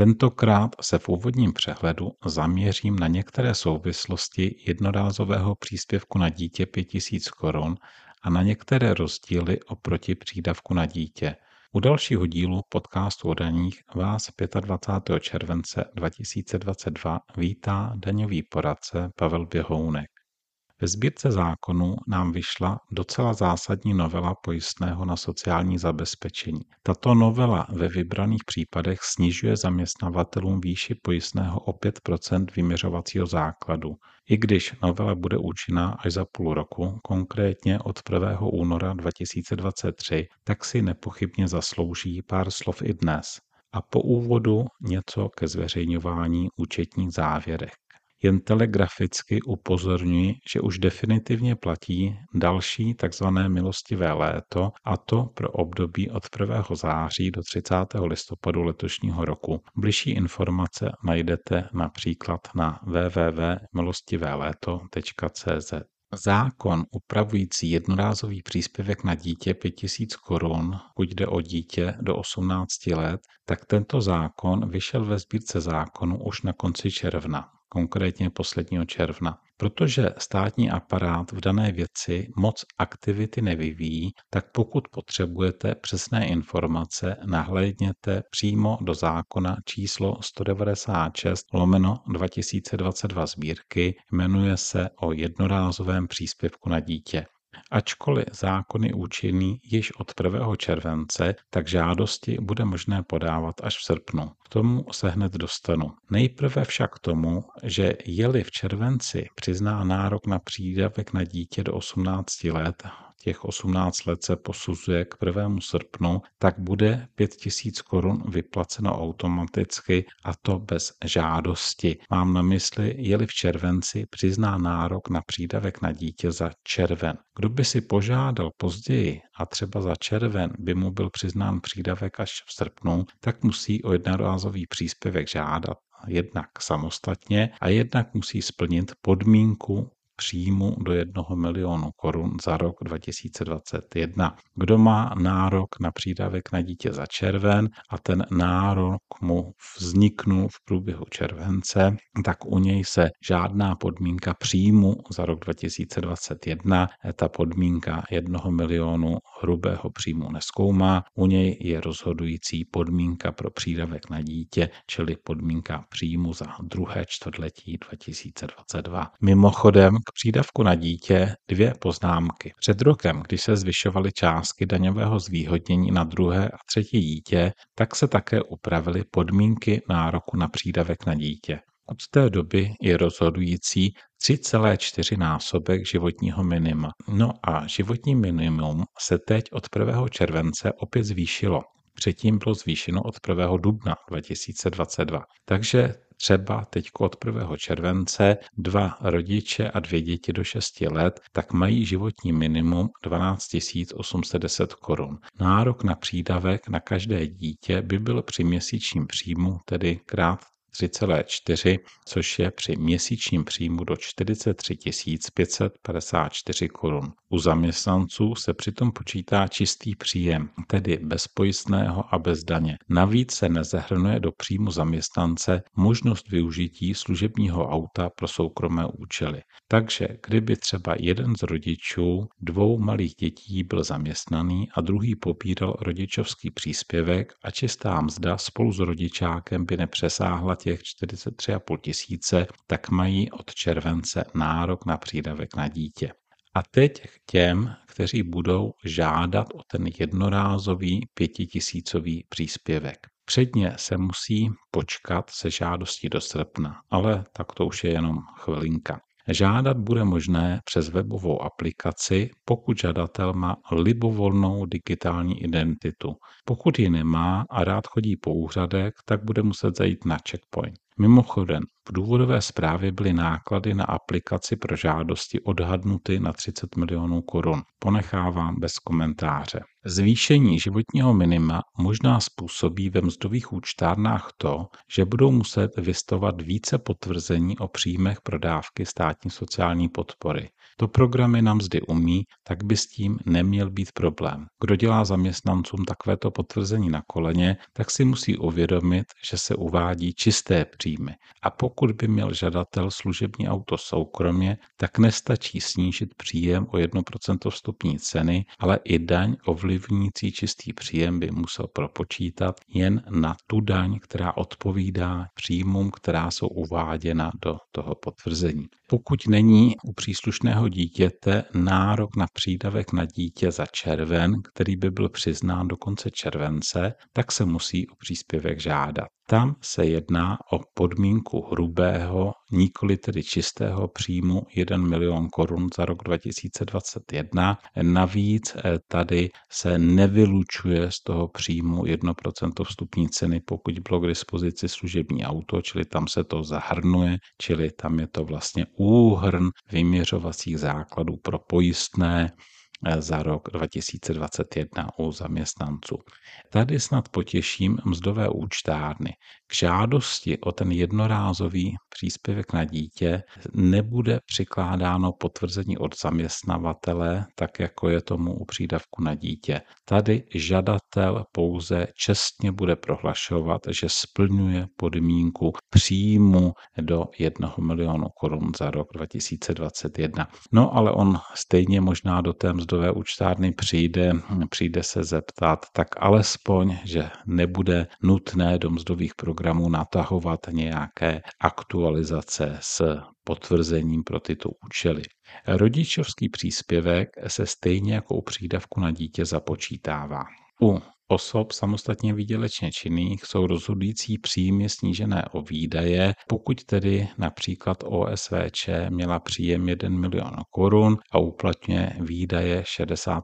Tentokrát se v úvodním přehledu zaměřím na některé souvislosti jednorázového příspěvku na dítě 5000 korun a na některé rozdíly oproti přídavku na dítě. U dalšího dílu podcastu o daních vás 25. července 2022 vítá daňový poradce Pavel Běhounek. Ve sbírce zákonů nám vyšla docela zásadní novela pojistného na sociální zabezpečení. Tato novela ve vybraných případech snižuje zaměstnavatelům výši pojistného o 5% vyměřovacího základu. I když novela bude účinná až za půl roku, konkrétně od 1. února 2023, tak si nepochybně zaslouží pár slov i dnes. A po úvodu něco ke zveřejňování účetních závěrek. Jen telegraficky upozorňuji, že už definitivně platí další tzv. milostivé léto, a to pro období od 1. září do 30. listopadu letošního roku. Bližší informace najdete například na www.milostivéléto.cz. Zákon upravující jednorázový příspěvek na dítě 5000 korun, pokud jde o dítě do 18 let, tak tento zákon vyšel ve sbírce zákonu už na konci června konkrétně posledního června. Protože státní aparát v dané věci moc aktivity nevyvíjí, tak pokud potřebujete přesné informace, nahlédněte přímo do zákona číslo 196 lomeno 2022 sbírky, jmenuje se o jednorázovém příspěvku na dítě. Ačkoliv zákon je účinný již od 1. července, tak žádosti bude možné podávat až v srpnu. K tomu se hned dostanu. Nejprve však tomu, že je-li v červenci přizná nárok na přídavek na dítě do 18 let, těch 18 let se posuzuje k 1. srpnu, tak bude 5000 korun vyplaceno automaticky a to bez žádosti. Mám na mysli, jeli v červenci přizná nárok na přídavek na dítě za červen. Kdo by si požádal později a třeba za červen by mu byl přiznán přídavek až v srpnu, tak musí o jednorázový příspěvek žádat jednak samostatně a jednak musí splnit podmínku příjmu do 1 milionu korun za rok 2021. Kdo má nárok na přídavek na dítě za červen a ten nárok mu vzniknul v průběhu července, tak u něj se žádná podmínka příjmu za rok 2021, ta podmínka 1 milionu hrubého příjmu neskoumá, u něj je rozhodující podmínka pro přídavek na dítě, čili podmínka příjmu za druhé čtvrtletí 2022. Mimochodem přídavku na dítě dvě poznámky. Před rokem, když se zvyšovaly částky daňového zvýhodnění na druhé a třetí dítě, tak se také upravily podmínky nároku na přídavek na dítě. Od té doby je rozhodující 3,4 násobek životního minima. No a životní minimum se teď od 1. července opět zvýšilo. Předtím bylo zvýšeno od 1. dubna 2022. Takže třeba teď od 1. července dva rodiče a dvě děti do 6 let, tak mají životní minimum 12 810 korun. Nárok na přídavek na každé dítě by byl při měsíčním příjmu, tedy krát 3,4, což je při měsíčním příjmu do 43 554 korun. U zaměstnanců se přitom počítá čistý příjem, tedy bez pojistného a bez daně. Navíc se nezahrnuje do příjmu zaměstnance možnost využití služebního auta pro soukromé účely. Takže kdyby třeba jeden z rodičů dvou malých dětí byl zaměstnaný a druhý pobíral rodičovský příspěvek a čistá mzda spolu s rodičákem by nepřesáhla těch 43,5 tisíce, tak mají od července nárok na přídavek na dítě. A teď k těm, kteří budou žádat o ten jednorázový pětitisícový příspěvek. Předně se musí počkat se žádostí do srpna, ale tak to už je jenom chvilinka. Žádat bude možné přes webovou aplikaci, pokud žadatel má libovolnou digitální identitu. Pokud ji nemá a rád chodí po úřadech, tak bude muset zajít na checkpoint. Mimochodem, v důvodové zprávě byly náklady na aplikaci pro žádosti odhadnuty na 30 milionů korun. Ponechávám bez komentáře. Zvýšení životního minima možná způsobí ve mzdových účtárnách to, že budou muset vystovat více potvrzení o příjmech pro dávky státní sociální podpory. To programy na mzdy umí, tak by s tím neměl být problém. Kdo dělá zaměstnancům takovéto potvrzení na koleně, tak si musí uvědomit, že se uvádí čisté příjmy. A pokud by měl žadatel služební auto soukromě, tak nestačí snížit příjem o 1% vstupní ceny, ale i daň ovlivňující čistý příjem by musel propočítat jen na tu daň, která odpovídá příjmům, která jsou uváděna do toho potvrzení. Pokud není u příslušného dítěte nárok na přídavek na dítě za červen, který by byl přiznán do konce července, tak se musí o příspěvek žádat. Tam se jedná o podmínku hrubého, nikoli tedy čistého příjmu 1 milion korun za rok 2021. Navíc eh, tady se nevylučuje z toho příjmu 1% vstupní ceny, pokud bylo k dispozici služební auto, čili tam se to zahrnuje, čili tam je to vlastně úhrn vyměřovacích základů pro pojistné za rok 2021 u zaměstnanců. Tady snad potěším mzdové účtárny. K žádosti o ten jednorázový příspěvek na dítě nebude přikládáno potvrzení od zaměstnavatele, tak jako je tomu u přídavku na dítě. Tady žadatel pouze čestně bude prohlašovat, že splňuje podmínku příjmu do 1 milionu korun za rok 2021. No ale on stejně možná do té mzdové účtárny přijde, přijde se zeptat, tak alespoň, že nebude nutné do mzdových programů natahovat nějaké aktualizace s potvrzením pro tyto účely. Rodičovský příspěvek se stejně jako u přídavku na dítě započítává. U osob samostatně výdělečně činných jsou rozhodující příjmy snížené o výdaje, pokud tedy například OSVČ měla příjem 1 milion korun a uplatňuje výdaje 60%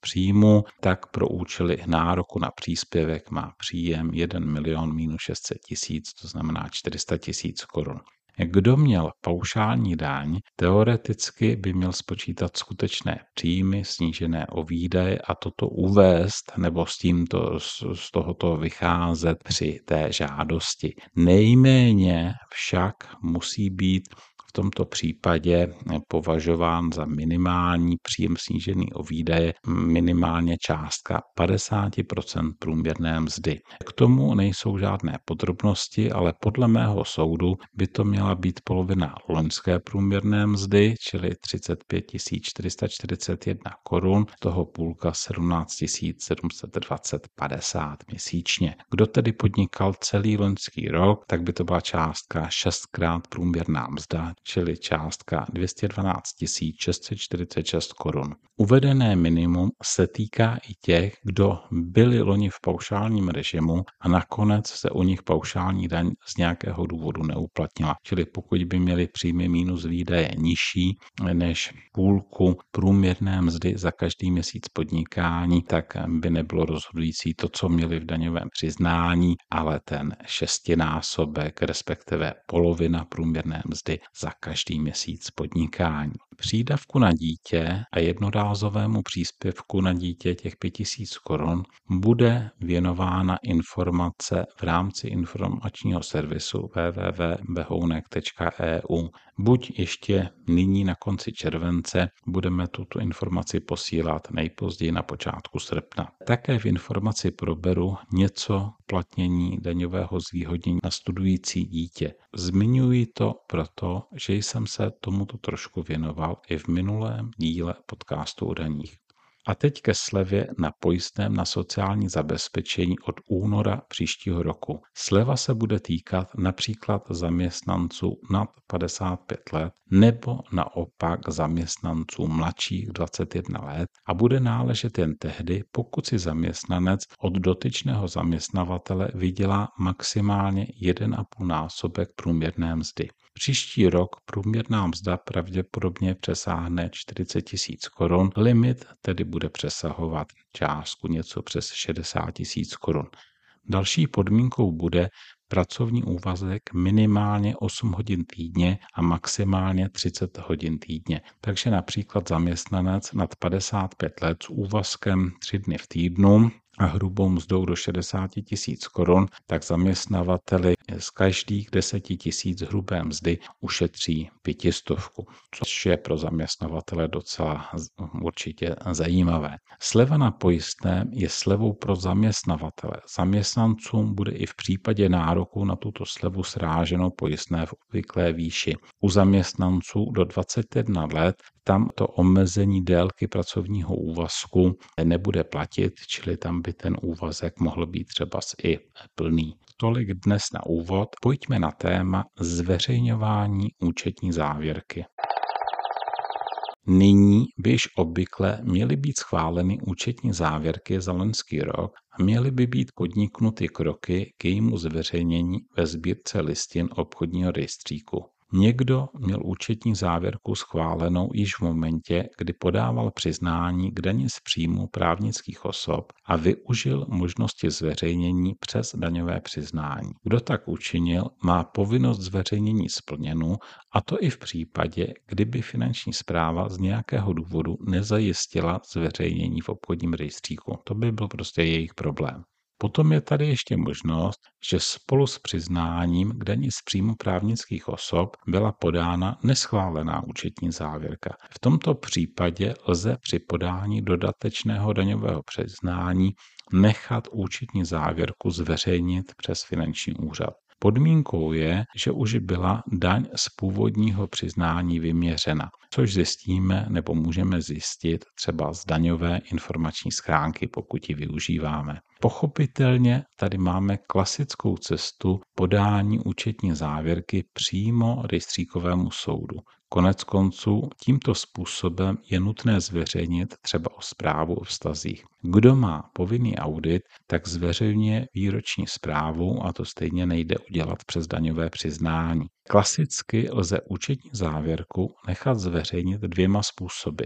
příjmu, tak pro účely nároku na příspěvek má příjem 1 milion minus 600 tisíc, to znamená 400 tisíc korun. Kdo měl paušální daň, teoreticky by měl spočítat skutečné příjmy snížené o výdaje a toto uvést nebo s tímto z tohoto vycházet při té žádosti. Nejméně však musí být v tomto případě považován za minimální příjem snížený o výdaje minimálně částka 50% průměrné mzdy. K tomu nejsou žádné podrobnosti, ale podle mého soudu by to měla být polovina loňské průměrné mzdy, čili 35 441 korun, toho půlka 17 720 50 měsíčně. Kdo tedy podnikal celý loňský rok, tak by to byla částka 6 krát průměrná mzda, čili částka 212 646 korun. Uvedené minimum se týká i těch, kdo byli loni v paušálním režimu a nakonec se u nich paušální daň z nějakého důvodu neuplatnila. Čili pokud by měli příjmy minus výdaje nižší než půlku průměrné mzdy za každý měsíc podnikání, tak by nebylo rozhodující to, co měli v daňovém přiznání, ale ten šestinásobek, respektive polovina průměrné mzdy za každý měsíc podnikání. Přídavku na dítě a jednorázovému příspěvku na dítě těch 5000 korun bude věnována informace v rámci informačního servisu www.behounek.eu. Buď ještě nyní na konci července budeme tuto informaci posílat nejpozději na počátku srpna. Také v informaci proberu něco platnění daňového zvýhodnění na studující dítě. Zmiňuji to proto, že jsem se tomuto trošku věnoval i v minulém díle podcastu o daních. A teď ke slevě na pojistném na sociální zabezpečení od února příštího roku. Sleva se bude týkat například zaměstnanců nad 55 let nebo naopak zaměstnanců mladších 21 let a bude náležet jen tehdy, pokud si zaměstnanec od dotyčného zaměstnavatele vydělá maximálně 1,5 násobek průměrné mzdy. Příští rok průměrná mzda pravděpodobně přesáhne 40 tisíc korun, limit tedy bude přesahovat částku něco přes 60 tisíc korun. Další podmínkou bude pracovní úvazek minimálně 8 hodin týdně a maximálně 30 hodin týdně. Takže například zaměstnanec nad 55 let s úvazkem 3 dny v týdnu a hrubou mzdou do 60 tisíc korun, tak zaměstnavateli z každých 10 tisíc hrubé mzdy ušetří pětistovku, což je pro zaměstnavatele docela určitě zajímavé. Sleva na pojistné je slevou pro zaměstnavatele. Zaměstnancům bude i v případě nároku na tuto slevu sráženo pojistné v obvyklé výši. U zaměstnanců do 21 let tam to omezení délky pracovního úvazku nebude platit, čili tam by ten úvazek mohl být třeba i plný. Tolik dnes na úvod, pojďme na téma zveřejňování účetní závěrky. Nyní by již obvykle měly být schváleny účetní závěrky za loňský rok a měly by být podniknuty kroky k jejímu zveřejnění ve sbírce listin obchodního rejstříku. Někdo měl účetní závěrku schválenou již v momentě, kdy podával přiznání k daně z příjmu právnických osob a využil možnosti zveřejnění přes daňové přiznání. Kdo tak učinil, má povinnost zveřejnění splněnu, a to i v případě, kdyby finanční zpráva z nějakého důvodu nezajistila zveřejnění v obchodním rejstříku. To by byl prostě jejich problém. Potom je tady ještě možnost, že spolu s přiznáním k daní z příjmu právnických osob byla podána neschválená účetní závěrka. V tomto případě lze při podání dodatečného daňového přiznání nechat účetní závěrku zveřejnit přes finanční úřad. Podmínkou je, že už byla daň z původního přiznání vyměřena, což zjistíme nebo můžeme zjistit třeba z daňové informační schránky, pokud ji využíváme. Pochopitelně tady máme klasickou cestu podání účetní závěrky přímo rejstříkovému soudu. Konec konců tímto způsobem je nutné zveřejnit třeba o zprávu o vztazích. Kdo má povinný audit, tak zveřejňuje výroční zprávu a to stejně nejde udělat přes daňové přiznání. Klasicky lze účetní závěrku nechat zveřejnit dvěma způsoby.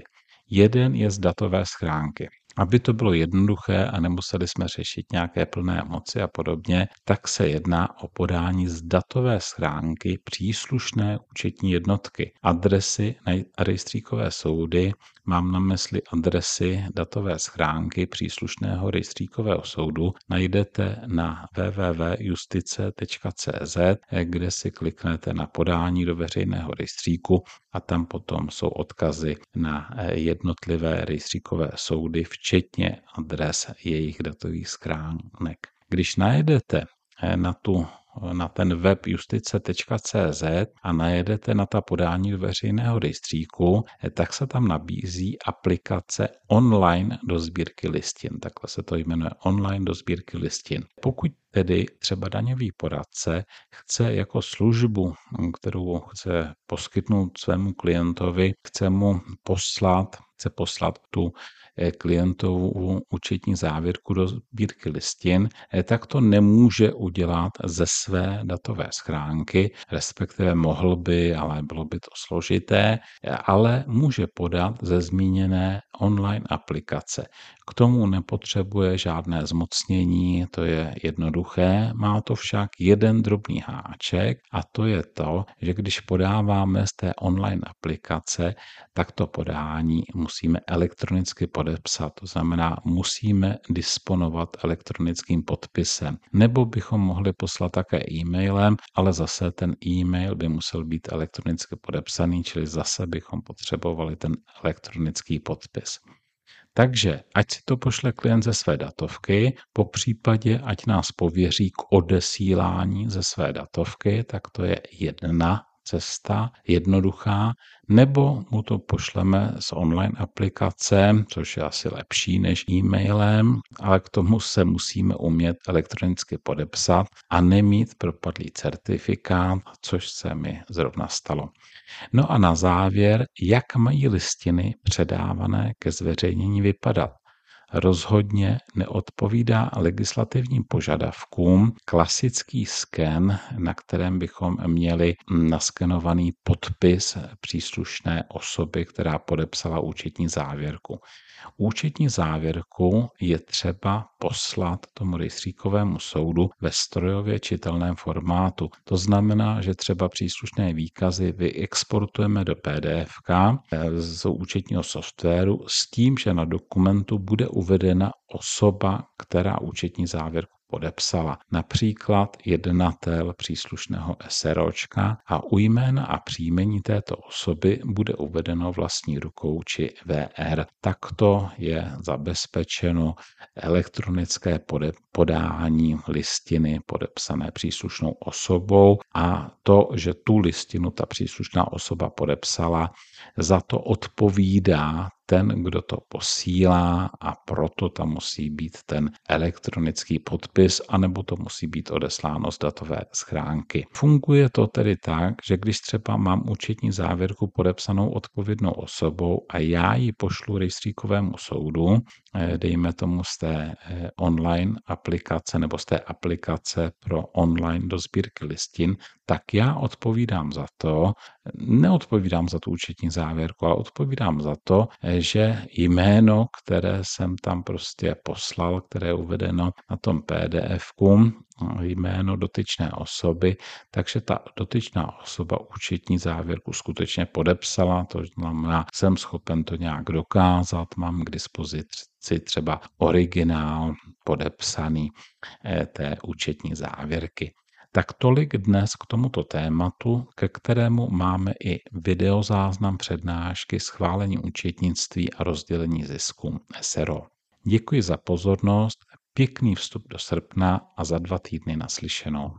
Jeden je z datové schránky. Aby to bylo jednoduché a nemuseli jsme řešit nějaké plné moci a podobně, tak se jedná o podání z datové schránky příslušné účetní jednotky. Adresy na rejstříkové soudy mám na mysli adresy datové schránky příslušného rejstříkového soudu, najdete na www.justice.cz, kde si kliknete na podání do veřejného rejstříku a tam potom jsou odkazy na jednotlivé rejstříkové soudy, včetně adres jejich datových schránek. Když najedete eh, na tu na ten web justice.cz a najedete na ta podání veřejného rejstříku, eh, tak se tam nabízí aplikace online do sbírky listin. Takhle se to jmenuje online do sbírky listin. Pokud tedy třeba daňový poradce chce jako službu, kterou chce poskytnout svému klientovi, chce mu poslat, chce poslat tu Eh, klientovu účetní závěrku do sbírky listin, eh, tak to nemůže udělat ze své datové schránky, respektive mohl by, ale bylo by to složité, ale může podat ze zmíněné online aplikace. K tomu nepotřebuje žádné zmocnění, to je jednoduché, má to však jeden drobný háček a to je to, že když podáváme z té online aplikace, tak to podání musíme elektronicky podepsat. To znamená, musíme disponovat elektronickým podpisem. Nebo bychom mohli poslat také e-mailem, ale zase ten e-mail by musel být elektronicky podepsaný, čili zase bychom potřebovali ten elektronický podpis. Takže ať si to pošle klient ze své datovky, po případě ať nás pověří k odesílání ze své datovky, tak to je jedna cesta, jednoduchá, nebo mu to pošleme z online aplikace, což je asi lepší než e-mailem, ale k tomu se musíme umět elektronicky podepsat a nemít propadlý certifikát, což se mi zrovna stalo. No a na závěr, jak mají listiny předávané ke zveřejnění vypadat rozhodně neodpovídá legislativním požadavkům klasický sken, na kterém bychom měli naskenovaný podpis příslušné osoby, která podepsala účetní závěrku. Účetní závěrku je třeba poslat tomu rejstříkovému soudu ve strojově čitelném formátu. To znamená, že třeba příslušné výkazy vyexportujeme do PDF z účetního softwaru s tím, že na dokumentu bude uvedena osoba, která účetní závěrku podepsala, například jednatel příslušného SROčka a u jména a příjmení této osoby bude uvedeno vlastní rukou či VR. Takto je zabezpečeno elektronické podání listiny podepsané příslušnou osobou a to, že tu listinu ta příslušná osoba podepsala, za to odpovídá ten, kdo to posílá a proto tam musí být ten elektronický podpis, anebo to musí být odesláno z datové schránky. Funguje to tedy tak, že když třeba mám účetní závěrku podepsanou odpovědnou osobou a já ji pošlu rejstříkovému soudu, eh, dejme tomu z té eh, online aplikace nebo z té aplikace pro online do sbírky listin, tak já odpovídám za to, neodpovídám za tu účetní závěrku, ale odpovídám za to, že jméno, které jsem tam prostě poslal, které je uvedeno na tom pdf jméno dotyčné osoby, takže ta dotyčná osoba účetní závěrku skutečně podepsala, to znamená, jsem schopen to nějak dokázat, mám k dispozici třeba originál podepsaný eh, té účetní závěrky. Tak tolik dnes k tomuto tématu, ke kterému máme i videozáznam přednášky schválení účetnictví a rozdělení zisku SRO. Děkuji za pozornost, pěkný vstup do srpna a za dva týdny naslyšenou.